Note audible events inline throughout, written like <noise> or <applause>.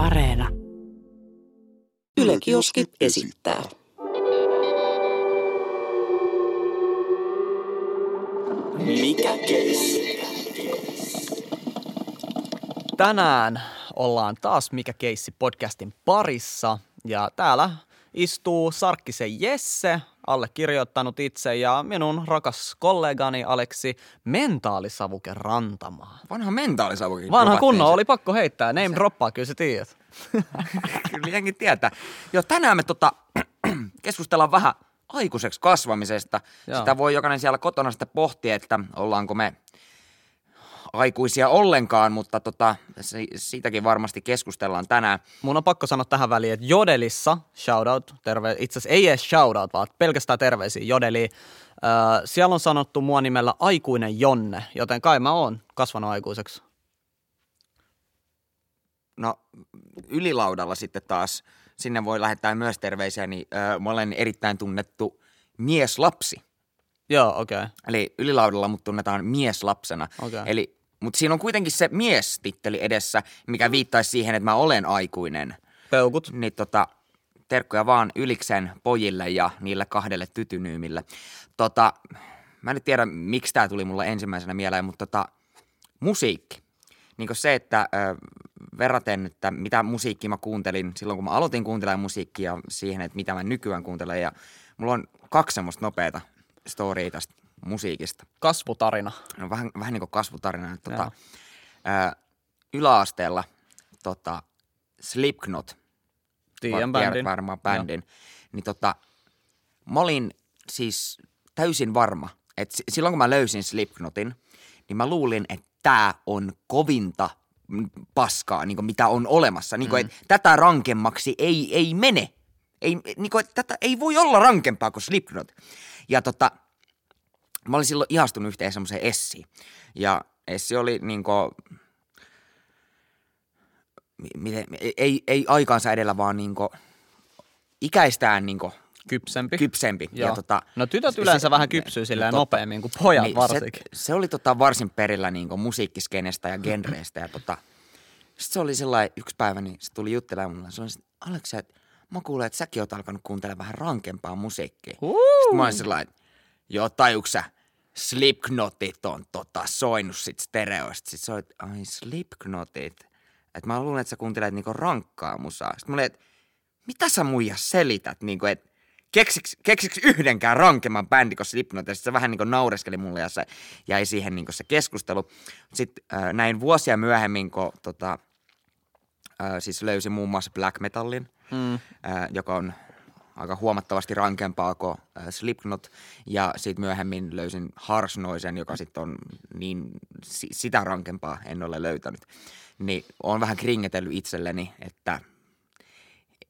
Areena. Yle Kioski esittää. Mikä keissi? Tänään ollaan taas Mikä keissi podcastin parissa ja täällä istuu Sarkkisen Jesse, allekirjoittanut itse ja minun rakas kollegani Aleksi Mentaalisavuke Rantamaa. Vanha mentaalisavukin. Vanha se. oli pakko heittää, name droppaa, kyllä sä tiedät. <laughs> Kyllä tietää. Joo, tänään me tota, <clears throat> keskustellaan vähän aikuiseksi kasvamisesta. Joo. Sitä voi jokainen siellä kotona sitten pohtia, että ollaanko me aikuisia ollenkaan, mutta tota, si- siitäkin varmasti keskustellaan tänään. Mun on pakko sanoa tähän väliin, että Jodelissa, shoutout, terve, itse asiassa ei edes shoutout, vaan pelkästään terveisiä Jodeliin. Öö, siellä on sanottu mua nimellä aikuinen Jonne, joten kai mä oon kasvanut aikuiseksi. No ylilaudalla sitten taas, sinne voi lähettää myös terveisiä, niin ö, mä olen erittäin tunnettu mieslapsi. Joo, okei. Okay. Eli ylilaudalla mut tunnetaan mieslapsena. Okei. Eli, mutta siinä on kuitenkin se miestitteli edessä, mikä viittaisi siihen, että mä olen aikuinen. Peukut. Niin tota, terkkuja vaan Yliksen pojille ja niille kahdelle tytynyymille. Tota, mä en nyt tiedä, miksi tämä tuli mulle ensimmäisenä mieleen, mutta tota, musiikki. Niin kuin se, että ö, verraten, että mitä musiikkia mä kuuntelin silloin, kun mä aloitin kuuntelemaan musiikkia siihen, että mitä mä nykyään kuuntelen. Ja mulla on kaksi semmoista nopeata storya tästä musiikista. Kasvutarina. No, vähän, vähän niin kuin kasvutarina. Että, Joo. tota, ää, yläasteella tota, Slipknot, Tiedän bändin. varmaan bändin, niin tota, mä olin siis täysin varma, että si- silloin kun mä löysin Slipknotin, niin mä luulin, että tämä on kovinta mm, paskaa, niin kuin mitä on olemassa. Niin kuin, että tätä rankemmaksi ei, ei mene. Ei, niin kuin, että tätä ei voi olla rankempaa kuin Slipknot. Ja tota, mä olin silloin ihastunut yhteen semmoiseen Essiin. Ja Essi oli niin kuin, miten, ei, ei aikaansa edellä, vaan niin kuin, ikäistään niin kuin, Kypsempi. kypsempi. Joo. Ja tota, no tytöt yleensä se- vähän kypsyy silleen totta. nopeammin kuin pojat Niin, varsinkin. Se, se oli tota varsin perillä niin musiikkiskenestä ja genreistä ja tota, sitten se oli sellainen yksi päivä, niin se tuli juttelemaan mulle. Se oli, sit, Aleksi, että mä kuulen, että säkin oot alkanut kuuntelemaan vähän rankempaa musiikkia. Sitten mä olin sellainen, joo, tajuuksä, Slipknotit on tota, soinut sit stereoista. Oli, että ai Slipknotit. Että mä luulen, että sä kuuntelet niinku rankkaa musaa. Sitten mä että mitä sä muija selität, niinku, että keksiks, keksiks yhdenkään rankemman bändi kuin Slipknot, ja sit se vähän niin naureskeli mulle, ja se jäi siihen niin se keskustelu. Sitten äh, näin vuosia myöhemmin, kun tota, äh, siis löysin muun muassa black metallin, Mm. äh, joka on aika huomattavasti rankempaa kuin äh, Slipknot, ja sitten myöhemmin löysin Harsh Noisen, joka sitten on niin si- sitä rankempaa en ole löytänyt. Niin on vähän kringetellyt itselleni, että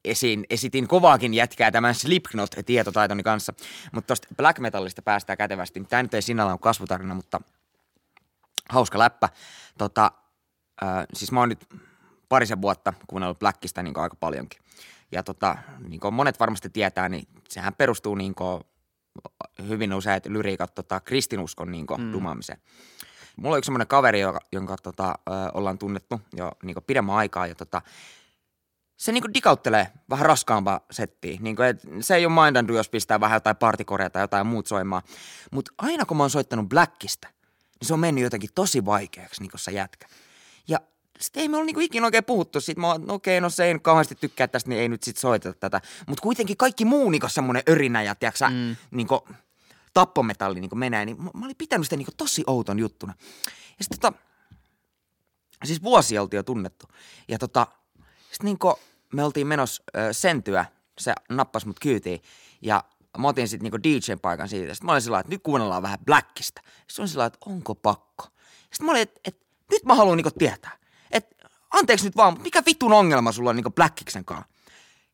esiin, esitin kovaakin jätkää tämän Slipknot-tietotaitoni kanssa. Mutta tuosta black metallista päästään kätevästi. Tämä nyt ei sinällään ole kasvutarina, mutta hauska läppä. Tota, äh, siis mä oon nyt parisen vuotta kuunnellut Blackista niin aika paljonkin. Ja tota, niin kuin monet varmasti tietää, niin sehän perustuu niin kuin hyvin useat lyriikat tota, kristinuskon niin kuin mm. dumaamiseen. Mulla on yksi semmoinen kaveri, joka, jonka tota, ö, ollaan tunnettu jo niin kuin pidemmän aikaa. Ja tota, se niinku dikauttelee vähän raskaampaa settiä. Niinku, et se ei ole mindandu, jos pistää vähän jotain partikorea tai jotain muut soimaan. Mutta aina kun mä oon soittanut Blackista, niin se on mennyt jotenkin tosi vaikeaksi, niinku se jätkä. Sitten ei me ole niinku ikinä oikein puhuttu siitä. Mä no okei, no se ei nyt kauheasti tykkää tästä, niin ei nyt sit soiteta tätä. Mutta kuitenkin kaikki muu niinku semmoinen örinä ja tiiäksä, mm. niinku, tappometalli niinku menee, niin mä, mä olin pitänyt sitä niinku tosi outon juttuna. Ja sitten tota, siis vuosi oltiin jo tunnettu. Ja tota, sitten niinku me oltiin menossa ö, sentyä, se nappasi mut kyytiin ja mä otin sitten niinku DJ-paikan siitä. Sitten mä olin sillä että nyt kuunnellaan vähän Blackista. Sitten on sillä että onko pakko. Sitten mä olin, että et, nyt mä haluan niinku tietää. Anteeksi nyt vaan, mutta mikä vitun ongelma sulla on niinku Blackiksen kanssa?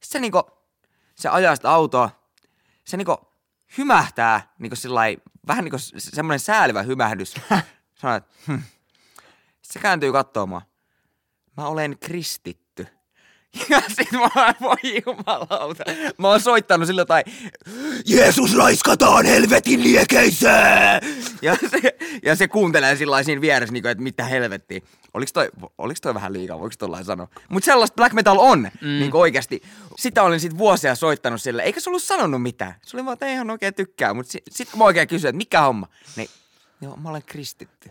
Se niinku, se ajaa sitä autoa, se niinku hymähtää niinku sillai, vähän niinku se- semmoinen säälivä hymähdys. <laughs> Sanoo, että hm. Se kääntyy kattoo mua. Mä olen kristitty. <laughs> Ja sit mä oon, voi jumalauta. Mä oon soittanut sillä jotain, Jeesus raiskataan helvetin liekeissä! Ja se, ja se kuuntelee sillä siinä vieressä, niin kuin, että mitä helvettiä. Oliko toi, oliko toi vähän liikaa, voiko tollain sanoa? Mutta sellaista black metal on, mm. niin kuin oikeasti. Sitä olin sitten vuosia soittanut sille, eikä se ollut sanonut mitään. Se oli vaan, että ei ihan oikein tykkää, mutta sitten sit kun mä oikein kysyin, että mikä homma, niin joo, mä olen kristitty.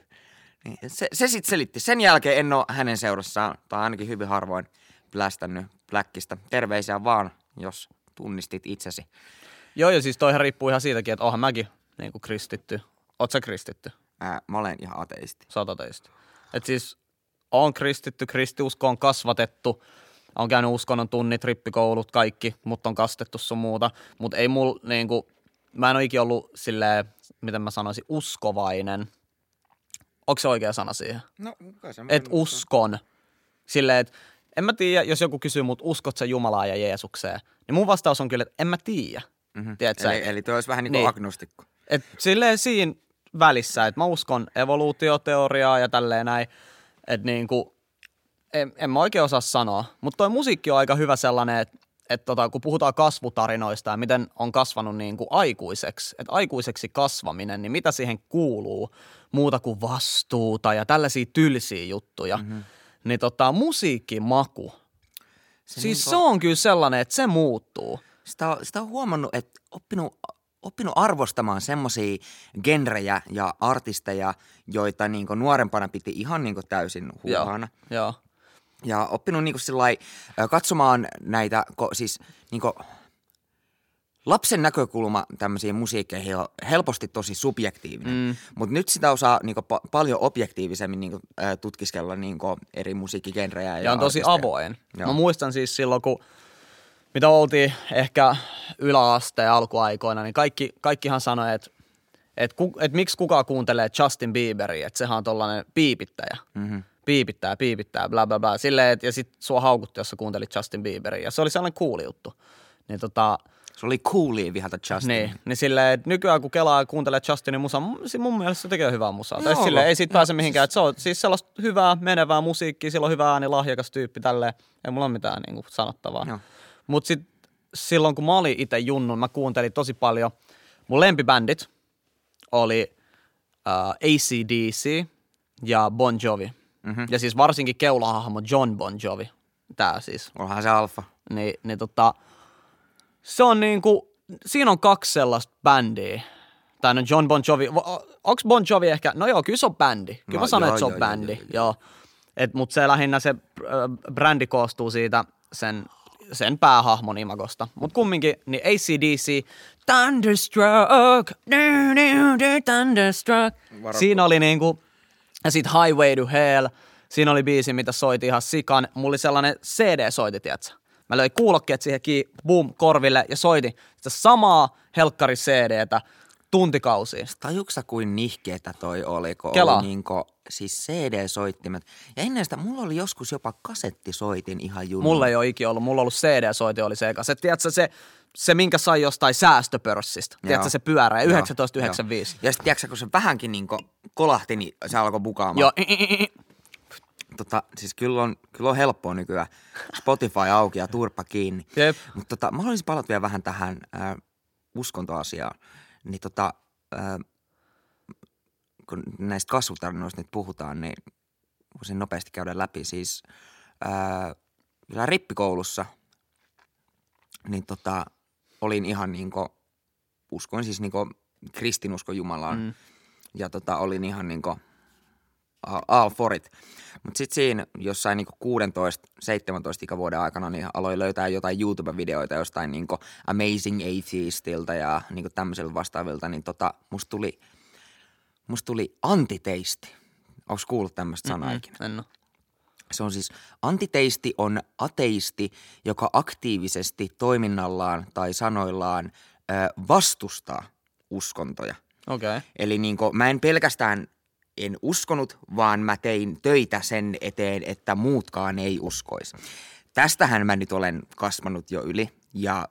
Niin se, se sitten selitti. Sen jälkeen en ole hänen seurassaan, tai ainakin hyvin harvoin, plästännyt Blackista. Terveisiä vaan, jos tunnistit itsesi. Joo, ja siis toihan riippuu ihan siitäkin, että onhan mäkin niin kuin kristitty. Oot sä kristitty? Ää, mä olen ihan ateisti. Sä oot ateisti. Et siis on kristitty, kristiusko on kasvatettu, on käynyt uskonnon tunnit, rippikoulut, kaikki, mutta on kastettu sun muuta. Mutta ei mul niinku, mä en ole ikinä ollut silleen, miten mä sanoisin, uskovainen. Onko se oikea sana siihen? No, kai se Et uskon. Silleen, että en mä tiedä, jos joku kysyy mut, uskot sä Jumalaa ja Jeesukseen, niin mun vastaus on kyllä, että en mä tiedä. Mm-hmm. Tiedätkö? Eli, eli tuo olisi vähän niin kuin Niin. agnostikko. Et silleen siinä välissä, että mä uskon evoluutioteoriaa ja tälleen näin, että niinku, en, en mä oikein osaa sanoa, mutta toi musiikki on aika hyvä sellainen, että et tota, kun puhutaan kasvutarinoista ja miten on kasvanut niinku aikuiseksi, että aikuiseksi kasvaminen, niin mitä siihen kuuluu muuta kuin vastuuta ja tällaisia tylsiä juttuja, mm-hmm. niin tota, musiikkimaku, Se siis niinku- se on kyllä sellainen, että se muuttuu. Sitä on, sitä on huomannut, että oppinut, oppinut arvostamaan semmoisia genrejä ja artisteja, joita niin nuorempana piti ihan niin täysin huuhaana. Joo. Ja oppinut niin sillai, ö, katsomaan näitä, ko, siis niin lapsen näkökulma tämmöisiin musiikkeihin on helposti tosi subjektiivinen, mm. mutta nyt sitä osaa niin pa- paljon objektiivisemmin niin tutkiskella niin eri musiikkigenrejä. Ja, ja on tosi artisteja. avoin. Joo. Mä muistan siis silloin, kun mitä oltiin ehkä yläasteen alkuaikoina, niin kaikki, kaikkihan sanoi, että et, ku, et miksi kukaan kuuntelee Justin Bieberia, että sehän on tollainen piipittäjä. Mm-hmm. Piipittää, piipittää, bla bla bla. Silleen, et, ja sit sua haukutti, jos sä kuuntelit Justin Bieberia. Ja se oli sellainen cool juttu. Niin tota, Se oli coolia vihata Justin. niin, niin silleen, että nykyään kun kelaa ja kuuntelee Justinin musaa, mun, mielestä se tekee hyvää musaa. Tai silleen, ei siitä pääse mihinkään. Että se on siis sellaista hyvää, menevää musiikkia, sillä on hyvä ääni, lahjakas tyyppi, tälleen. Ei mulla ole mitään niin kuin, sanottavaa. Joo. Mutta sitten silloin, kun mä olin itse junnun, mä kuuntelin tosi paljon. Mun lempibändit oli uh, ACDC ja Bon Jovi. Mm-hmm. Ja siis varsinkin keulahahmo John Bon Jovi. Tää siis Onhan se alfa. niin, niin tota, se on niinku, siinä on kaksi sellaista bändiä. Tai no John Bon Jovi, onko Bon Jovi ehkä, no joo, kyllä se on bändi. Kyllä No mä sanon, joo, että se on joo, bändi, joo, joo. joo. Et, mut se lähinnä se äh, brändi koostuu siitä sen, sen päähahmon imagosta. Mut kumminkin, niin ACDC, Thunderstruck, du, du, du, Thunderstruck. Varo- Siinä oli niinku, ja sit Highway to Hell, siinä oli biisi, mitä soiti ihan sikan. Mulla oli sellainen CD-soiti, tiedätkö? Mä löin kuulokkeet siihen kiinni, boom, korville ja soitin sitä samaa helkkari CDtä tuntikausia. Tajuksa kuin nihkeetä toi oli, kun Kelaa. oli niinku, siis CD-soittimet. Ja ennen sitä mulla oli joskus jopa kasettisoitin ihan junnu. Mulla ei ole ikinä ollut, mulla on ollut CD-soiti oli se. Se, tiedätkö, se, se minkä sai jostain säästöpörssistä. Joo. Tiedätkö, se pyörä, Joo, 1995. joo. Ja sitten tiedätkö, kun se vähänkin niinku kolahti, niin se alkoi bukaamaan. Joo, Tota, siis kyllä on, kyllä on helppoa nykyään. Spotify auki ja turpa kiinni. Jep. Mutta tota, mä haluaisin palata vielä vähän tähän äh, uskontoasiaan. Niin tota, äh, kun näistä kasvutarinoista nyt puhutaan, niin voisin nopeasti käydä läpi. Siis kyllä rippikoulussa, niin tota, olin ihan niinku, uskoin siis niinku kristinusko Jumalaan. Mm. Ja tota, olin ihan niinku all- all for it. Mutta sitten siinä jossain niinku 16-17 ikävuoden aikana niin aloin löytää jotain YouTube-videoita jostain niinku Amazing Atheistilta ja niinku tämmöiseltä vastaavilta, niin tota, musta tuli, musta tuli antiteisti. Onko kuullut tämmöistä sanaa ikinä? en. Se on siis, antiteisti on ateisti, joka aktiivisesti toiminnallaan tai sanoillaan ö, vastustaa uskontoja. Okei. Okay. Eli niin mä en pelkästään en uskonut, vaan mä tein töitä sen eteen, että muutkaan ei uskoisi. Tästähän mä nyt olen kasvanut jo yli ja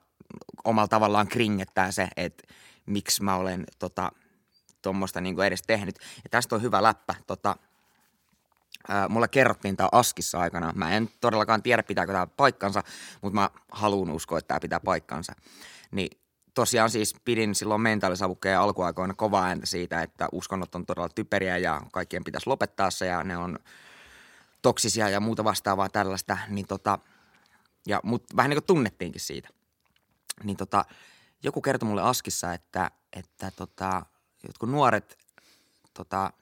omalla tavallaan kringettää se, että miksi mä olen tota, tuommoista niin edes tehnyt. Ja tästä on hyvä läppä. Tota, ää, mulla kerrottiin tämä Askissa aikana. Mä en todellakaan tiedä, pitääkö tämä paikkansa, mutta mä haluan uskoa, että tämä pitää paikkansa. Niin tosiaan siis pidin silloin mentaalisavukkeen alkuaikoina kovaa ääntä siitä, että uskonnot on todella typeriä ja kaikkien pitäisi lopettaa se ja ne on toksisia ja muuta vastaavaa tällaista, niin tota, ja mut vähän niin kuin tunnettiinkin siitä. Niin tota, joku kertoi mulle Askissa, että, että tota, jotkut nuoret, tota,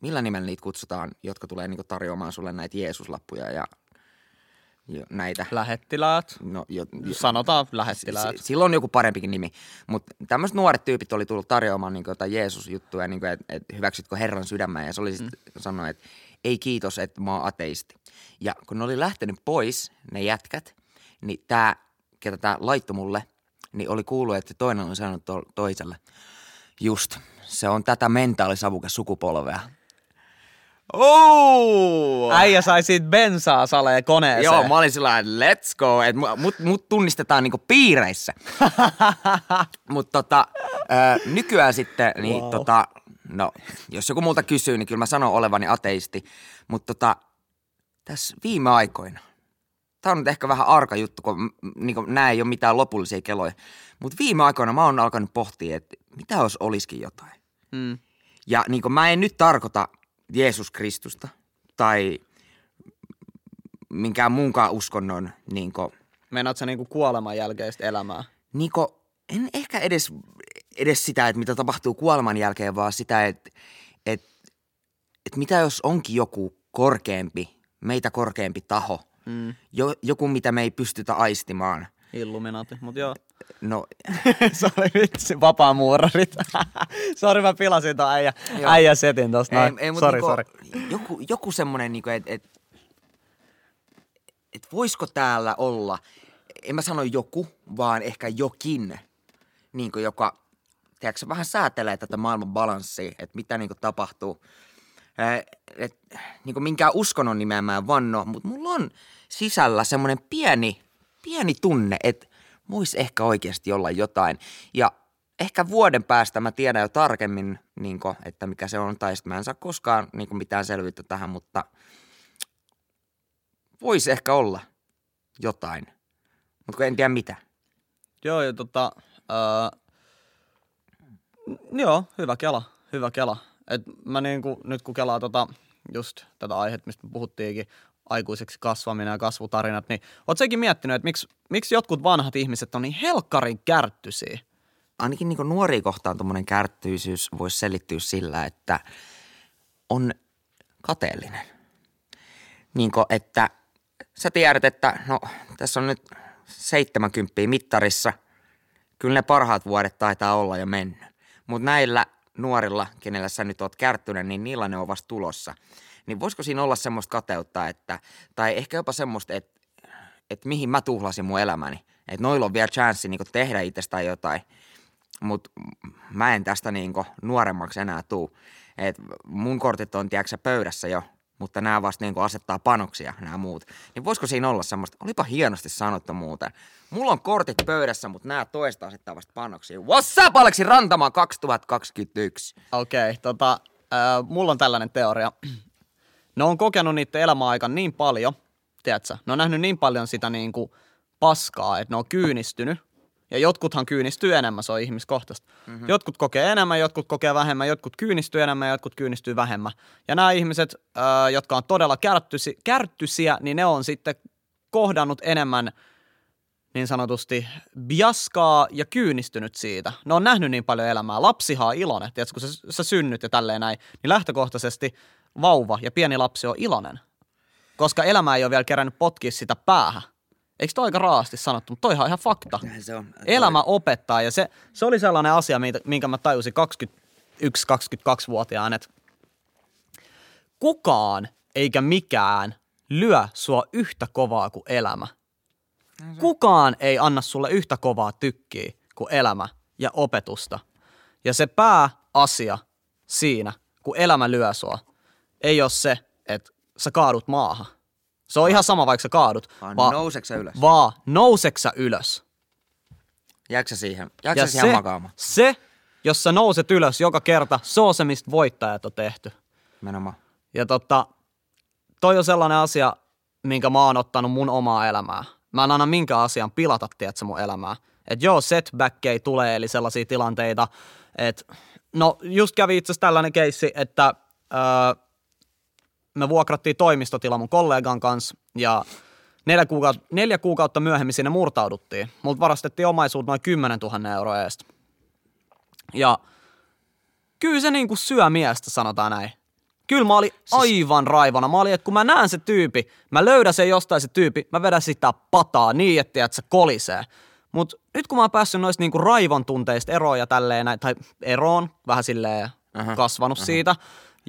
millä nimellä niitä kutsutaan, jotka tulee niin tarjoamaan sulle näitä Jeesuslappuja ja jo, näitä. Lähettiläät. No, jo, jo, Sanotaan lähettiläät. S- silloin on joku parempikin nimi. Mutta tämmöiset nuoret tyypit oli tullut tarjoamaan niin jotain Jeesus-juttuja, niin että et hyväksytkö Herran sydämään. Ja se oli sitten mm. sanonut, että ei kiitos, että mä oon ateisti. Ja kun ne oli lähtenyt pois, ne jätkät, niin tämä, ketä tämä laittoi mulle, niin oli kuullut, että toinen on sanonut to- toiselle. Just, se on tätä mentaalisavukas sukupolvea. Oh! Äijä sai siitä bensaa salee koneeseen. Joo, mä olin sillä let's go, että mut, mut tunnistetaan niinku piireissä. <laughs> Mutta tota, nykyään sitten, niin wow. tota, no, jos joku multa kysyy, niin kyllä mä sanon olevani ateisti. Mutta tota, tässä viime aikoina, tämä on nyt ehkä vähän arka juttu, kun niin nämä ei ole mitään lopullisia keloja. Mutta viime aikoina mä oon alkanut pohtia, että mitä jos olisikin jotain. Mm. Ja niin mä en nyt tarkoita Jeesus Kristusta tai minkään muunkaan uskonnon niin kuin, Meinaatko sä niin kuoleman jälkeistä elämää? Niin kuin, en ehkä edes, edes sitä, että mitä tapahtuu kuoleman jälkeen, vaan sitä, että, että, että mitä jos onkin joku korkeampi, meitä korkeampi taho, mm. jo, joku mitä me ei pystytä aistimaan. Illuminati, mutta joo. <laughs> No. <laughs> Sori vitsi, vapaamuurarit. <laughs> sori mä pilasin ton äijä, äijä setin tosta noin. Ei, ei, sori, niinku, sori. Joku, joku semmonen niinku, että et, et voisiko täällä olla, en mä sano joku, vaan ehkä jokin, niinku, joka tiedätkö, vähän säätelee tätä maailman balanssia, että mitä niinku tapahtuu. Et, niinku minkään uskonnon nimeä mä en vanno, mutta mulla on sisällä semmoinen pieni, pieni tunne, että voisi ehkä oikeasti olla jotain. Ja ehkä vuoden päästä mä tiedän jo tarkemmin, niin kuin, että mikä se on, tai sitten mä en saa koskaan niin mitään selvyyttä tähän, mutta voisi ehkä olla jotain, mutta en tiedä mitä. Joo, ja tota, äh, joo, hyvä kela, hyvä kela. Et mä niin kuin, nyt kun kelaa tota, just tätä aihetta, mistä me puhuttiinkin, aikuiseksi kasvaminen ja kasvutarinat, niin oot sekin miettinyt, että miksi, miksi jotkut vanhat ihmiset on niin helkkarin kärttyisiä? Ainakin niin nuoria kohtaan tuommoinen kärttyisyys voisi selittyä sillä, että on kateellinen. Niin kuin, että sä tiedät, että no tässä on nyt 70 mittarissa. Kyllä ne parhaat vuodet taitaa olla jo mennyt. Mutta näillä nuorilla, kenellä sä nyt oot kärttyinen, niin niillä ne on vasta tulossa – niin voisiko siinä olla semmoista kateutta, että, tai ehkä jopa semmoista, että, että mihin mä tuhlasin mun elämäni. Että noilla on vielä chanssi niin tehdä itsestään jotain, mutta mä en tästä niin nuoremmaksi enää tuu. Et mun kortit on, tiedätkö, pöydässä jo, mutta nämä vasta niin asettaa panoksia, nämä muut. Niin voisiko siinä olla semmoista, olipa hienosti sanottu muuten. Mulla on kortit pöydässä, mutta nämä toista asettaa vasta panoksia. What's up, Aleksi Rantamaa 2021? Okei, okay, tota, äh, mulla on tällainen teoria ne on kokenut niiden elämäaikan niin paljon, tiedätkö, ne on nähnyt niin paljon sitä niin kuin paskaa, että ne on kyynistynyt. Ja jotkuthan kyynistyy enemmän, se on ihmiskohtaista. Mm-hmm. Jotkut kokee enemmän, jotkut kokee vähemmän, jotkut kyynistyy enemmän, jotkut kyynistyy vähemmän. Ja nämä ihmiset, äh, jotka on todella kärttysi, kärttysiä, niin ne on sitten kohdannut enemmän niin sanotusti biaskaa ja kyynistynyt siitä. Ne on nähnyt niin paljon elämää. Lapsihan on iloinen, tiedätkö, kun sä, sä synnyt ja tälleen näin, niin lähtökohtaisesti vauva ja pieni lapsi on iloinen, koska elämä ei ole vielä kerännyt potkia sitä päähän. Eikö toi aika raasti sanottu, mutta toihan on ihan fakta. Se on, Elämä opettaa ja se, se oli sellainen asia, minkä mä tajusin 21-22-vuotiaan, että kukaan eikä mikään lyö sua yhtä kovaa kuin elämä. Kukaan ei anna sulle yhtä kovaa tykkiä kuin elämä ja opetusta. Ja se pääasia siinä, kun elämä lyö sua, ei ole se, että sä kaadut maahan. Se on ihan sama, vaikka sä kaadut. Vaan va- nouseksä ylös. Vaan nouseksä ylös. Jääksä siihen, jääksä siihen se, makaamaan? Se, jos sä nouset ylös joka kerta, se on se, mistä voittajat on tehty. Menomaan. Ja tota, toi on sellainen asia, minkä mä oon ottanut mun omaa elämää. Mä en anna minkään asian pilata, tiedätkö, mun elämää. Että joo, setbackkei tulee, eli sellaisia tilanteita, että no just kävi itse asiassa tällainen keissi, että öö, me vuokrattiin toimistotila mun kollegan kanssa ja neljä kuukautta, neljä kuukautta myöhemmin sinne murtauduttiin. Multa varastettiin omaisuutta noin 10 000 euroa edestä. Ja kyllä se niinku syö miestä, sanotaan näin. Kyllä mä olin aivan raivona. Mä olin, että kun mä näen se tyypi, mä löydän sen jostain se tyypi, mä vedän sitä pataa niin, että se kolisee. Mutta nyt kun mä oon päässyt noista niinku raivon tunteista eroon ja tälleen, näin, tai eroon, vähän silleen Aha, kasvanut siitä,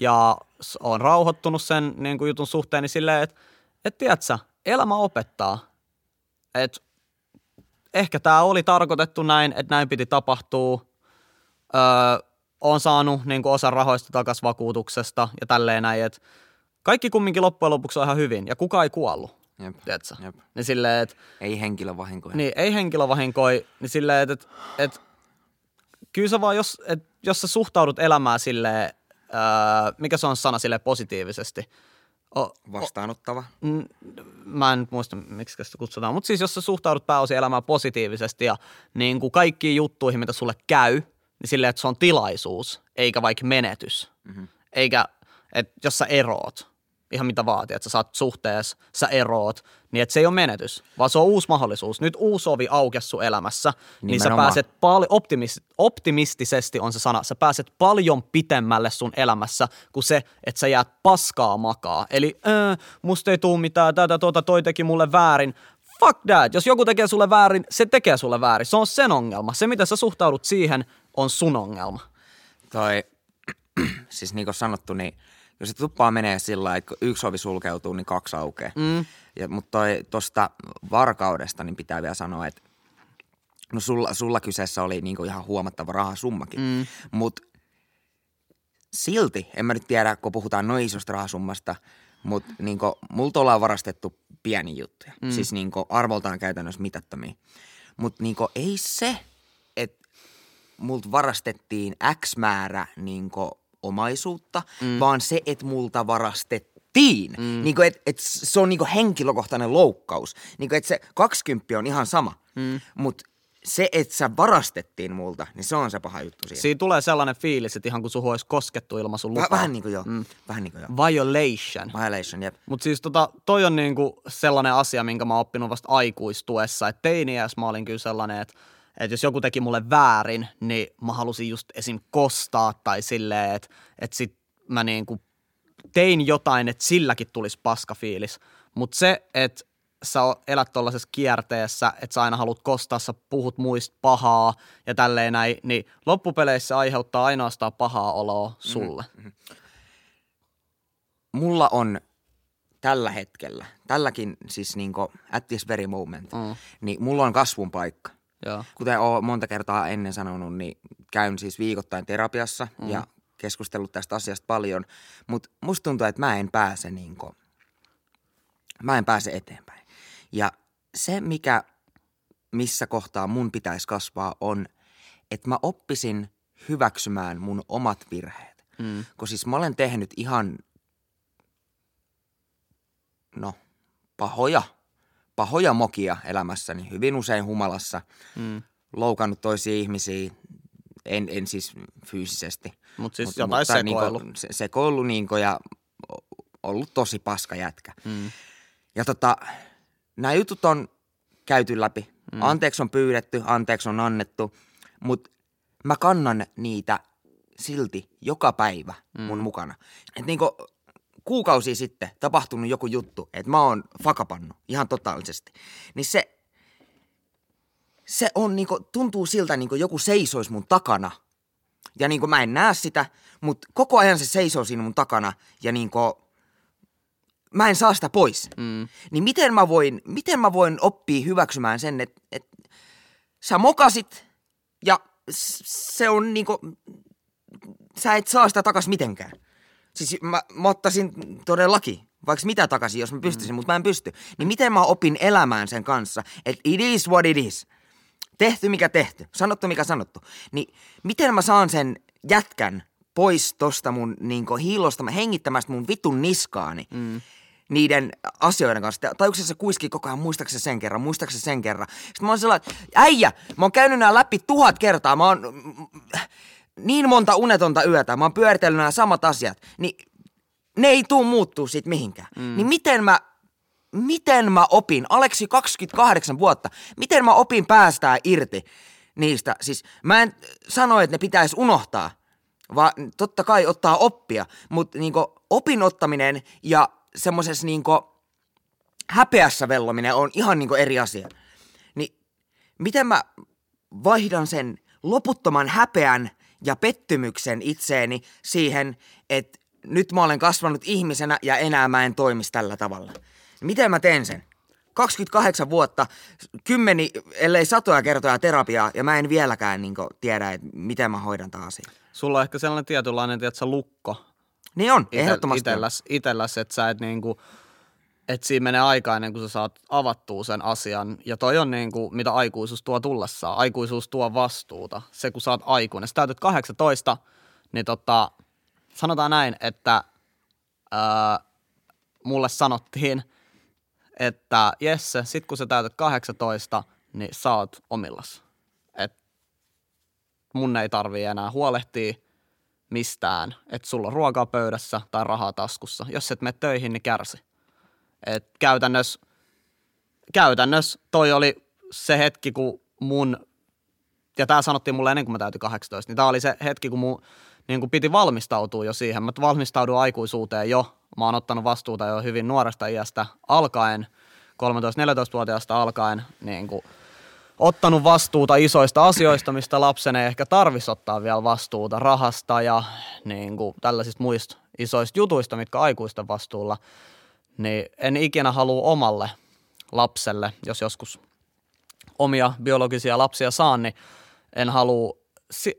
ja oon rauhoittunut sen niinku jutun suhteen, niin silleen, että et tiedätkö, elämä opettaa, että ehkä tämä oli tarkoitettu näin, että näin piti tapahtua. Öö, on saanut niin kuin osan rahoista takaisin vakuutuksesta ja tälleen näin, että kaikki kumminkin loppujen lopuksi on ihan hyvin ja kukaan ei kuollut, Jep. tiedätkö? Jep. Niin silleen, että Ei henkilövahinkoja. niin, ei henkilövahinkoi, niin silleen, että, että, että kyllä sä vaan, jos, että, jos sä suhtaudut elämään silleen, öö, mikä se on sana silleen positiivisesti, o, Vastaanottava. Mm, mä en muista, miksi sitä kutsutaan, mutta siis jos sä suhtaudut pääosin elämään positiivisesti ja niin kuin kaikkiin juttuihin, mitä sulle käy, niin silleen, että se on tilaisuus, eikä vaikka menetys. Mm-hmm. Eikä, että jos sä eroot, ihan mitä vaatii, että sä saat suhteessa, sä eroot, niin että se ei ole menetys, vaan se on uusi mahdollisuus. Nyt uusi ovi aukesi sun elämässä, niin sä Nimenomaan. pääset paljon, optimis, optimistisesti on se sana, sä pääset paljon pitemmälle sun elämässä kuin se, että sä jäät paskaa makaa. Eli äh, musta ei tuu mitään, tätä tuota, toi teki mulle väärin. Fuck that, jos joku tekee sulle väärin, se tekee sulle väärin. Se on sen ongelma. Se, miten sä suhtaudut siihen, on sun ongelma. Toi, <clears throat> siis niin kuin sanottu, niin jos se tuppaa menee sillä lailla, että kun yksi ovi sulkeutuu, niin kaksi aukeaa. Mm. Ja, mutta tuosta varkaudesta niin pitää vielä sanoa, että no sulla, sulla kyseessä oli niin kuin ihan huomattava rahasummakin. Mm. Mutta silti, en mä nyt tiedä, kun puhutaan noin isosta rahasummasta, mutta niin multa ollaan varastettu pieni juttuja. Mm. Siis niin arvoltaan käytännössä mitattomia. Mutta niin ei se, että multa varastettiin X määrä niin omaisuutta, mm. vaan se, että multa varastettiin. Mm. Niin että et se on niin henkilökohtainen loukkaus. Niin että se 20 on ihan sama, mm. mutta se, että sä varastettiin multa, niin se on se paha juttu siinä. Siinä tulee sellainen fiilis, että ihan kuin sun olisi koskettu ilman sun lupaa. Väh, vähän niin kuin joo. Mm. Vähän niin kuin joo. Violation. Violation, jep. Mutta siis tota, toi on niinku sellainen asia, minkä mä oon oppinut vasta aikuistuessa. Että teiniäs mä olin kyllä sellainen, että että jos joku teki mulle väärin, niin mä halusin just esim. kostaa tai silleen, että että sit mä niinku tein jotain, että silläkin tulisi paskafiilis. Mutta se, että sä elät tuollaisessa kierteessä, että sä aina haluat kostaa, sä puhut muista pahaa ja tälleen näin, niin loppupeleissä aiheuttaa ainoastaan pahaa oloa sulle. Mm-hmm. Mulla on tällä hetkellä, tälläkin siis niin at this very moment, mm. niin mulla on kasvun paikka. Joo. Kuten olen monta kertaa ennen sanonut, niin käyn siis viikoittain terapiassa mm. ja keskustellut tästä asiasta paljon, mutta musta tuntuu, että mä en pääse niin kuin, mä en pääse eteenpäin. Ja se, mikä, missä kohtaa mun pitäisi kasvaa, on, että mä oppisin hyväksymään mun omat virheet. Mm. Kun siis mä olen tehnyt ihan, no, pahoja, pahoja mokia elämässäni, hyvin usein humalassa, mm. loukannut toisia ihmisiä, en, en siis fyysisesti. Mut siis jotain sekoillut. Niinku, se, sekoillu niinku ja ollut tosi paska jätkä. Mm. Ja tota, nämä jutut on käyty läpi. Mm. Anteeksi on pyydetty, anteeksi on annettu, mutta mä kannan niitä silti joka päivä mm. mun mukana. Et niinku kuukausi sitten tapahtunut joku juttu, että mä oon fakapannu ihan totaalisesti. Niin se, se on niinku, tuntuu siltä niinku joku seisois mun takana. Ja niinku mä en näe sitä, mutta koko ajan se seisoo siinä mun takana ja niinku, mä en saa sitä pois. Mm. Niin miten mä voin, miten mä voin oppia hyväksymään sen, että et, sä mokasit ja se on niinku, sä et saa sitä takas mitenkään. Siis mä, mä ottaisin todellakin vaikka mitä takaisin, jos mä pystyisin, mm. mutta mä en pysty. Niin miten mä opin elämään sen kanssa, että it is what it is. Tehty mikä tehty, sanottu mikä sanottu. Niin miten mä saan sen jätkän pois tosta mun niinku hiilosta, hengittämästä mun vitun niskaani, mm. niiden asioiden kanssa. Tai se kuiski koko ajan, muistaaks se sen kerran, muistaaks se sen kerran. Sitten mä oon sellainen, äijä, mä oon käynyt nämä läpi tuhat kertaa, mä oon niin monta unetonta yötä, mä oon pyöritellyt nämä samat asiat, niin ne ei tuu muuttuu siitä mihinkään. Mm. Niin miten mä, miten mä opin, Aleksi 28 vuotta, miten mä opin päästää irti niistä? Siis mä en sano, että ne pitäisi unohtaa, vaan totta kai ottaa oppia, mutta niinku opin ottaminen ja semmoisessa niinku häpeässä vellominen on ihan niinku eri asia. Niin miten mä vaihdan sen loputtoman häpeän ja pettymyksen itseeni siihen, että nyt mä olen kasvanut ihmisenä ja enää mä en toimisi tällä tavalla. Miten mä teen sen? 28 vuotta, kymmeni, ellei satoja kertoja terapiaa, ja mä en vieläkään niin kuin, tiedä, että miten mä hoidan taas asian. Sulla on ehkä sellainen tietynlainen, tiedätkö, lukko. Niin on, ehdottomasti itelläs, itelläs, että sä et niinku, että siinä menee aika ennen kuin sä saat avattua sen asian. Ja toi on niin kuin, mitä aikuisuus tuo tullessaan. Aikuisuus tuo vastuuta. Se, kun sä oot aikuinen. Sä täytyt 18, niin tota, sanotaan näin, että ää, mulle sanottiin, että Jesse, sit kun sä täytät 18, niin sä oot omillas. Et mun ei tarvii enää huolehtia mistään, että sulla on ruokaa pöydässä tai rahaa taskussa. Jos et mene töihin, niin kärsi. Et käytännössä, käytännössä toi oli se hetki, kun mun, ja tämä sanottiin mulle ennen kuin mä täytin 18, niin tämä oli se hetki, kun mun niin kuin piti valmistautua jo siihen. Mä valmistaudun aikuisuuteen jo. Mä oon ottanut vastuuta jo hyvin nuoresta iästä alkaen, 13-14-vuotiaasta alkaen, niin kuin ottanut vastuuta isoista asioista, mistä lapsen ei ehkä tarvitsisi ottaa vielä vastuuta rahasta ja niin kuin tällaisista muista isoista jutuista, mitkä aikuisten vastuulla, niin en ikinä halua omalle lapselle, jos joskus omia biologisia lapsia saan, niin en halua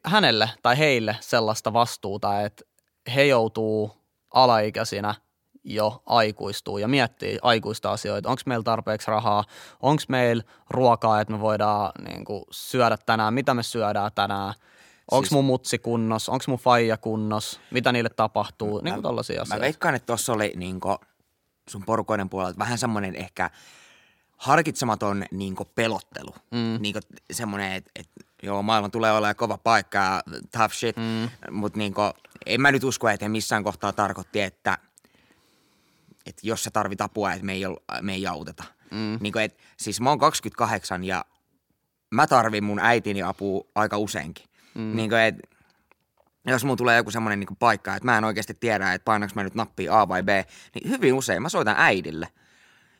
hänelle tai heille sellaista vastuuta, että he joutuu alaikäisinä jo aikuistuu ja miettii aikuista asioita. Onko meillä tarpeeksi rahaa? Onko meillä ruokaa, että me voidaan niin kuin, syödä tänään? Mitä me syödään tänään? Onko siis, mun mutsi kunnos? Onko mun faija kunnos? Mitä niille tapahtuu? Niin kuin tollaisia asioita. Mä veikkaan, että tuossa oli niin kuin, sun porukoiden puolelta vähän semmoinen ehkä harkitsematon niin pelottelu. Mm. Niin semmoinen, että et, joo, maailma tulee olemaan kova paikka ja tough shit, mm. mutta niin en mä nyt usko, että he missään kohtaa tarkoitti, että, että jos sä tarvit apua, että me ei, me ei auteta. Mm. Niin kuin, et, siis mä oon 28 ja mä tarvin mun äitini apua aika useinkin. Mm. Niin kuin, et, jos mulla tulee joku semmoinen niin paikka, että mä en oikeasti tiedä, että painanko mä nyt nappia A vai B, niin hyvin usein mä soitan äidille.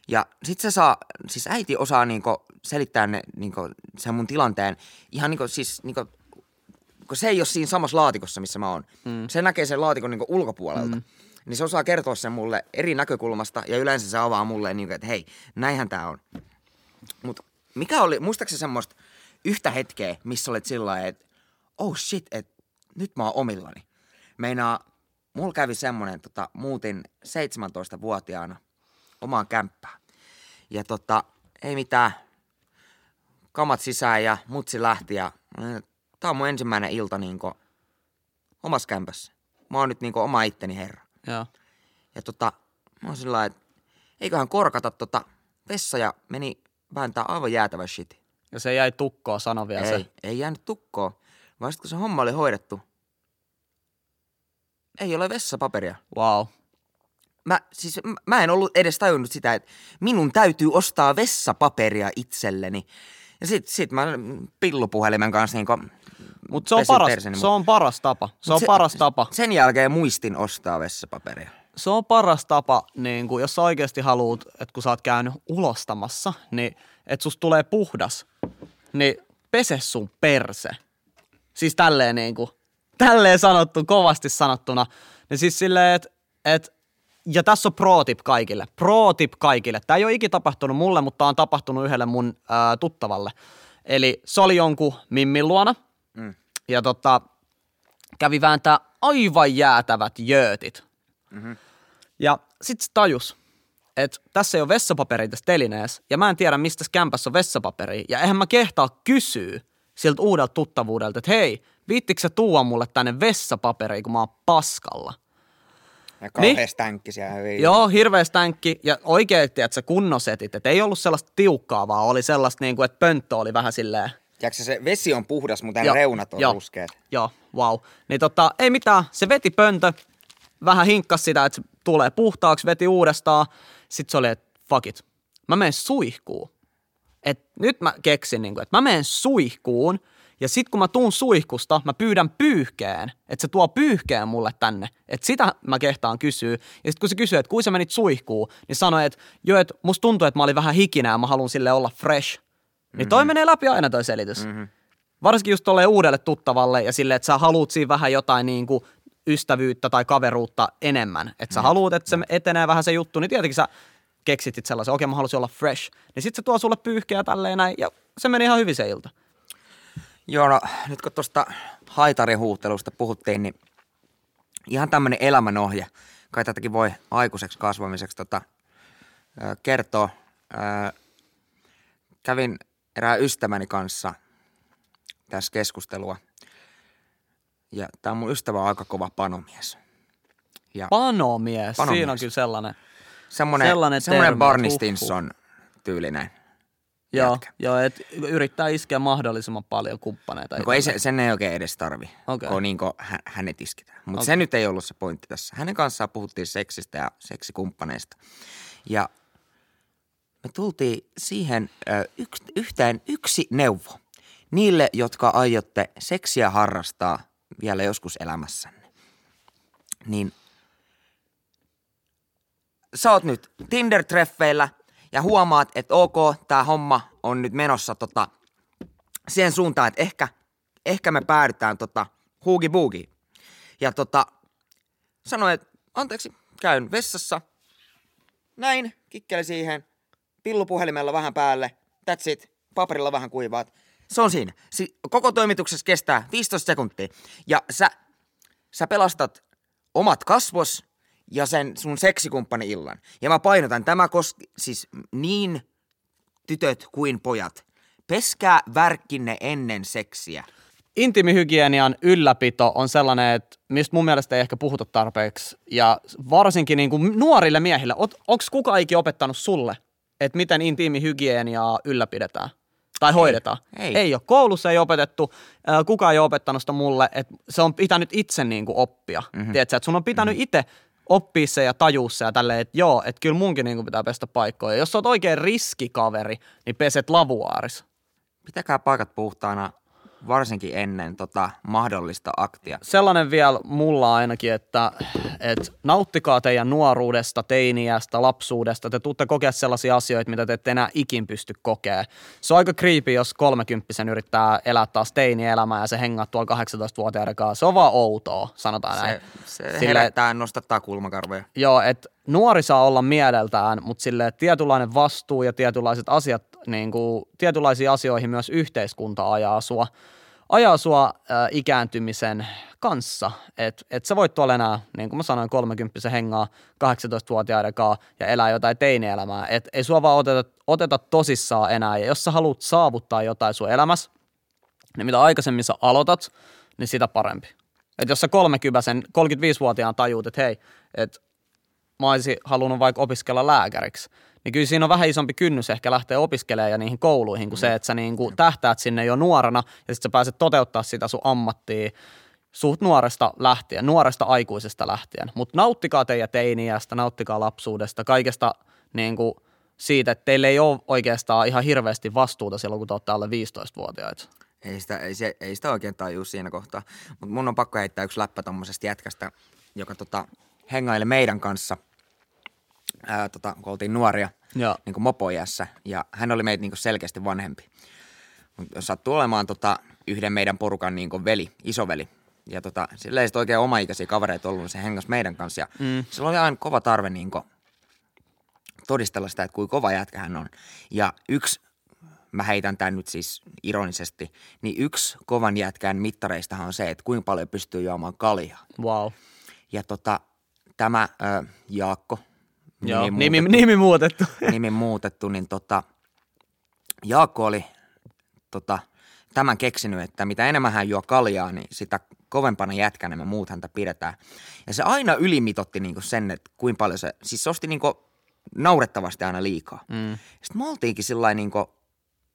Ja sit se saa, siis äiti osaa niinku selittää ne, niinku, sen mun tilanteen ihan niinku, siis niinku, kun se ei ole siinä samassa laatikossa, missä mä oon. Mm. Se näkee sen laatikon niinku ulkopuolelta. Mm. Niin se osaa kertoa sen mulle eri näkökulmasta ja yleensä se avaa mulle niinku, että hei, näinhän tää on. Mut mikä oli, muistaakseni semmoista yhtä hetkeä, missä olet sillä että oh shit, että nyt mä oon omillani. Meinaa, mulla kävi semmonen, tota, muutin 17-vuotiaana omaan kämppään. Ja tota, ei mitään, kamat sisään ja mutsi lähti ja tää on mun ensimmäinen ilta niinku omassa kämpässä. Mä oon nyt niinku oma itteni herra. Ja, Ja tota, mä oon sillä että eiköhän korkata tota vessa ja meni vääntää aivan jäätävä shit. Ja se jäi tukkoon, sano vielä ei, se. ei jäänyt tukkoon. Vaan kun se homma oli hoidettu, ei ole vessapaperia. Wow. Mä, siis, mä en ollut edes tajunnut sitä, että minun täytyy ostaa vessapaperia itselleni. Ja sit, sit mä pillupuhelimen kanssa niinku Mutta se, on paras, se on paras tapa. Se on se, paras tapa. Sen jälkeen muistin ostaa vessapaperia. Se on paras tapa, niin kun, jos sä oikeasti haluat, että kun sä oot käynyt ulostamassa, niin että susta tulee puhdas, niin pese sun perse. Siis tälleen niin kuin, tälleen sanottu, kovasti sanottuna. Niin siis silleen, että et, ja tässä on pro-tip kaikille. Pro-tip kaikille. Tämä ei ole ikinä tapahtunut mulle, mutta on tapahtunut yhdelle mun ää, tuttavalle. Eli se oli jonkun mimmin luona. Mm. Ja tota, kävi vääntää aivan jäätävät jöötit. Mm-hmm. Ja sit se tajus, että tässä ei ole vessapaperia tässä telineessä, ja mä en tiedä, mistä kämpässä on vessapaperia. Ja eihän mä kehtaa kysyä siltä uudelta tuttavuudelta, että hei, viittikö sä tuua mulle tänne vessapaperia, kun mä oon paskalla? Ja kauhean stänkki siellä hyvin. Joo, hirveä stänkki ja oikein, että se kunnosetit, että ei ollut sellaista tiukkaa, vaan oli sellaista, niin kuin, että pönttö oli vähän silleen, Tiedätkö, se vesi on puhdas, mutta ne Joo, reunat on joo. ruskeat. Joo, wow. Niin tota, ei mitään, se veti pöntö, vähän hinkkas sitä, että se tulee puhtaaksi, veti uudestaan. Sitten se oli, että fuck it, mä menen suihkuun. Et nyt mä keksin, niin että mä menen suihkuun, ja sitten kun mä tuun suihkusta, mä pyydän pyyhkeen, että se tuo pyyhkeen mulle tänne. Että sitä mä kehtaan kysyä. Ja sitten kun se kysyy, että kuinka sä menit suihkuun, niin sanoi, että joo, että musta tuntuu, että mä olin vähän hikinä ja mä haluan sille olla fresh. Niin toi menee läpi aina toi selitys. Mm-hmm. Varsinkin just tolleen uudelle tuttavalle ja sille, että sä haluut siinä vähän jotain niin kuin ystävyyttä tai kaveruutta enemmän. Että sä haluut, että se etenee vähän se juttu, niin tietenkin sä keksit sit sellaisen, okei mä haluaisin olla fresh. Niin sit se tuo sulle pyyhkeä tälleen näin ja se meni ihan hyvin se ilta. Joo, no nyt kun tuosta haitarihuuttelusta puhuttiin, niin ihan tämmöinen elämänohje. Kai tätäkin voi aikuiseksi kasvamiseksi tota, kertoa. Kävin erään ystäväni kanssa tässä keskustelua. Ja tämä mun ystävä on aika kova panomies. Ja Panomies, Panomies. siinä on kyllä sellainen. Semmoinen, sellainen semmoinen termi, Barney. Stinson tyylinen. Joo, jätkä. joo että yrittää iskeä mahdollisimman paljon kumppaneita. No, ei se, sen ei oikein edes tarvi, Okei. kun niin kuin hä- hänet isketään. Mutta Okei. se nyt ei ollut se pointti tässä. Hänen kanssaan puhuttiin seksistä ja seksikumppaneista. Ja me tultiin siihen ö, yks, yhteen yksi neuvo niille, jotka aiotte seksiä harrastaa vielä joskus elämässänne. Niin sä oot nyt Tinder-treffeillä ja huomaat, että ok, tämä homma on nyt menossa tota, siihen suuntaan, että ehkä, ehkä me päädytään tota huugi buugi. Ja tota, sanoin, että anteeksi, käyn vessassa. Näin, kikkeli siihen, pillupuhelimella vähän päälle, that's it, paperilla vähän kuivaat. Se on siinä. Si- koko toimituksessa kestää 15 sekuntia. Ja sä, sä pelastat omat kasvos ja sen sun seksikumppani illan. Ja mä painotan, tämä koski siis niin tytöt kuin pojat. Peskää värkkinne ennen seksiä. Intimihygienian ylläpito on sellainen, että mistä mun mielestä ei ehkä puhuta tarpeeksi. Ja varsinkin niin kuin nuorille miehille, onko kuka ikinä opettanut sulle, että miten intiimihygieniaa ylläpidetään? Tai hoidetaan. ei. ei ole. Koulussa ei opetettu, kukaan ei ole opettanut sitä mulle, että se on pitänyt itse niin kuin oppia. Mm-hmm. Tiedätkö, että sun on pitänyt mm-hmm. itse oppia se ja tajua se ja tälleen, että joo, että kyllä munkin niin pitää pestä paikkoja. Jos sä oot oikein riskikaveri, niin peset lavuaaris. Pitäkää paikat puhtaana varsinkin ennen tota mahdollista aktia. sellainen vielä mulla ainakin, että, että nauttikaa teidän nuoruudesta, teiniästä, lapsuudesta. Te tuutte kokea sellaisia asioita, mitä te ette enää ikin pysty kokea. Se on aika creepy, jos kolmekymppisen yrittää elää taas teinielämää ja se hengaa tuolla 18-vuotiaiden kanssa. Se on vaan outoa, sanotaan näin. Se, se Sille- herättää, nostattaa kulmakarvoja. Joo, että nuori saa olla mieleltään, mutta sille tietynlainen vastuu ja tietynlaiset asiat, niin kuin, tietynlaisiin asioihin myös yhteiskunta ajaa sua, ajaa sua äh, ikääntymisen kanssa. Että et sä voit tuolla enää, niin kuin mä sanoin, 30 hengaa 18-vuotiaiden kanssa ja elää jotain teinielämää. Et ei sua vaan oteta, oteta tosissaan enää. Ja jos sä haluat saavuttaa jotain sun elämässä, niin mitä aikaisemmin sä aloitat, niin sitä parempi. Et jos sä 30 35-vuotiaan tajuut, että hei, että mä olisin halunnut vaikka opiskella lääkäriksi, niin kyllä siinä on vähän isompi kynnys ehkä lähteä opiskelemaan ja niihin kouluihin kuin se, että sä niin kuin tähtäät sinne jo nuorena ja sitten sä pääset toteuttaa sitä sun ammattia suht nuoresta lähtien, nuoresta aikuisesta lähtien. Mutta nauttikaa teidän teiniästä, nauttikaa lapsuudesta, kaikesta niin kuin siitä, että teille ei ole oikeastaan ihan hirveästi vastuuta silloin, kun te olette alle 15-vuotiaita. Ei sitä, ei, se, ei sitä oikein tajua siinä kohtaa. Mutta mun on pakko heittää yksi läppä tommosesta jätkästä, joka tota, hengaili meidän kanssa, ää, tota, kun oltiin nuoria, Joo. niin kuin mopoiässä, ja hän oli meitä niin kuin selkeästi vanhempi. Mut Sattuu olemaan tota, yhden meidän porukan niin kuin veli, isoveli. Ja tota, sillä ei sit oikein omaikäisiä kavereita ollut, se hengas meidän kanssa. Ja mm. sillä oli aina kova tarve niin kuin, todistella sitä, että kuinka kova jätkä hän on. Ja yksi, mä heitän tämän nyt siis ironisesti, niin yksi kovan jätkän mittareistahan on se, että kuinka paljon pystyy juomaan kaljaa. Wow. Ja tota, tämä ö, Jaakko, nimi, nimi, muutettu, nimi muutettu. <laughs> nimi muutettu, niin tota, Jaakko oli tota, tämän keksinyt, että mitä enemmän hän juo kaljaa, niin sitä kovempana jätkänä me muut häntä pidetään. Ja se aina ylimitotti niinku sen, että kuinka paljon se, siis se osti niinku naurettavasti aina liikaa. Mm. Sitten me oltiinkin sillä niinku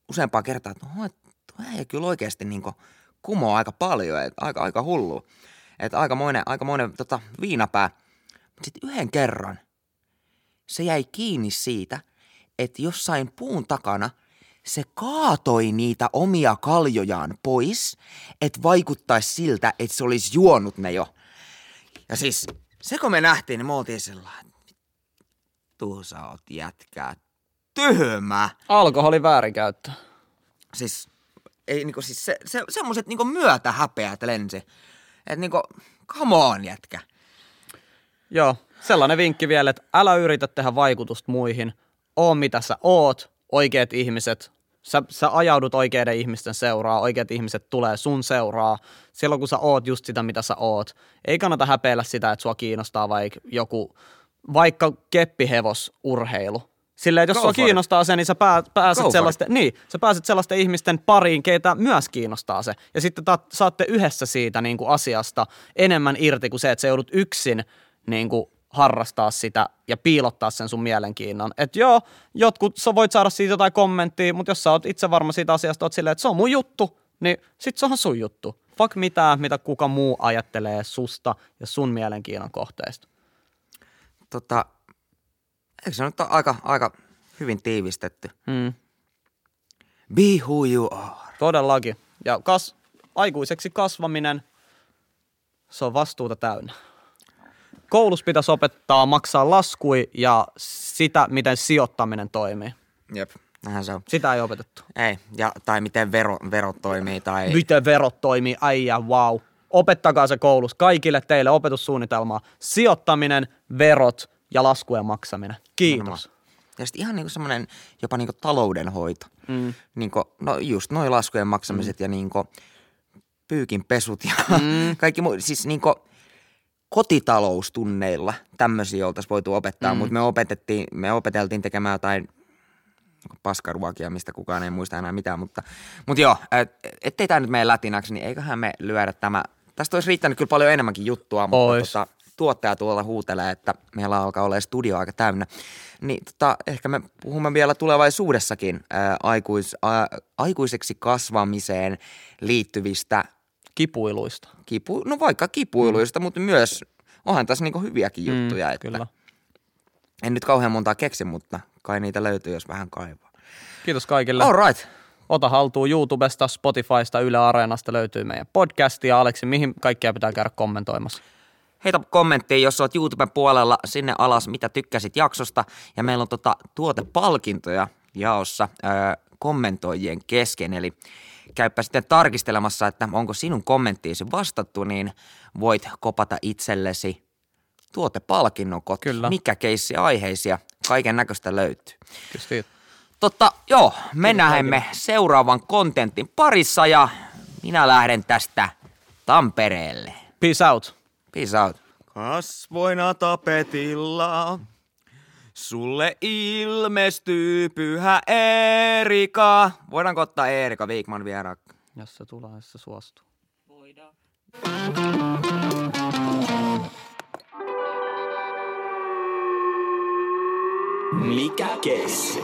useampaa kertaa, että no, tuo ei kyllä oikeasti niinku kumoa aika paljon, että aika, aika hullu. Että aikamoinen, aikamoinen tota, viinapää. Mutta sitten yhden kerran se jäi kiinni siitä, että jossain puun takana se kaatoi niitä omia kaljojaan pois, että vaikuttaisi siltä, että se olisi juonut ne jo. Ja siis se kun me nähtiin, niin me oltiin sellainen, tuu sä oot jätkää tyhmä. Alkoholin väärinkäyttö. Siis, ei niinku siis se, se, semmoset niinku myötä häpeät lensi. Et niinku, come on jätkä. Joo, sellainen vinkki vielä, että älä yritä tehdä vaikutusta muihin. Oo mitä sä oot, oikeat ihmiset. Sä, sä ajaudut oikeiden ihmisten seuraa, oikeat ihmiset tulee sun seuraa. Silloin kun sä oot just sitä, mitä sä oot. Ei kannata häpeillä sitä, että sua kiinnostaa vaikka joku, vaikka keppihevosurheilu. Silleen, että jos Go sua kiinnostaa se, niin sä pää, pääset sellaisten, niin, sä pääset sellaisten ihmisten pariin, keitä myös kiinnostaa se. Ja sitten ta, saatte yhdessä siitä niin kuin asiasta enemmän irti kuin se, että sä joudut yksin niin kuin harrastaa sitä ja piilottaa sen sun mielenkiinnon. Että joo, jotkut, sä voit saada siitä jotain kommenttia, mutta jos sä oot itse varma siitä asiasta, oot silleen, että se on mun juttu, niin sit se on sun juttu. Fuck mitään, mitä kuka muu ajattelee susta ja sun mielenkiinnon kohteista. Tota, eikö se nyt ole aika, aika hyvin tiivistetty? Hmm. Be who you are. Todellakin. Ja kas, aikuiseksi kasvaminen, se on vastuuta täynnä. Koulussa pitäisi opettaa maksaa laskui ja sitä, miten sijoittaminen toimii. Jep, näinhän se on. Sitä ei opetettu. Ei, ja, tai miten vero, verot toimii, tai... Miten verot toimii, äijä, wow. Opettakaa se koulussa kaikille teille opetussuunnitelmaa. Sijoittaminen, verot ja laskujen maksaminen. Kiitos. Ja sitten ihan niinku semmoinen jopa niinku taloudenhoito. Mm. Niinku, no just noin laskujen maksamiset mm. ja niinku pyykin pesut ja mm. <laughs> kaikki muu. Siis niinku kotitaloustunneilla tämmöisiä oltaisiin voitu opettaa, mm. mutta me, opetettiin, me opeteltiin tekemään jotain paskaruokia, mistä kukaan ei muista enää mitään, mutta, mutta joo, et, ettei tämä nyt mene lätinäksi, niin eiköhän me lyödä tämä. Tästä olisi riittänyt kyllä paljon enemmänkin juttua, mutta Ois. tota, tuottaja tuolla huutelee, että meillä alkaa olla studio aika täynnä. Niin tota, ehkä me puhumme vielä tulevaisuudessakin ää, aikuis, ää, aikuiseksi kasvamiseen liittyvistä Kipuiluista. kipu, no vaikka kipuiluista, mm. mutta myös onhan tässä niinku hyviäkin juttuja. Mm, että kyllä. En nyt kauhean montaa keksi, mutta kai niitä löytyy, jos vähän kaivaa. Kiitos kaikille. All right. Ota haltuun YouTubesta, Spotifysta, Yle Areenasta löytyy meidän podcast. Ja Aleksi, mihin kaikkea pitää käydä kommentoimassa? Heitä kommenttia, jos oot YouTuben puolella sinne alas, mitä tykkäsit jaksosta. Ja meillä on tota tuotepalkintoja jaossa öö, kommentoijien kesken. Eli käypä sitten tarkistelemassa, että onko sinun kommenttiisi vastattu, niin voit kopata itsellesi tuotepalkinnon kotiin. Kyllä. Mikä keissi aiheisia, kaiken näköistä löytyy. Kiitos siitä. Totta, joo, me näemme seuraavan kontentin parissa ja minä lähden tästä Tampereelle. Peace out. Peace out. Kasvoina tapetilla, sulle ilmestyy pyhä Erika. Voidaanko ottaa Erika Viikman vieraan? Jos se tulee, jos se suostuu. Mikä keissi?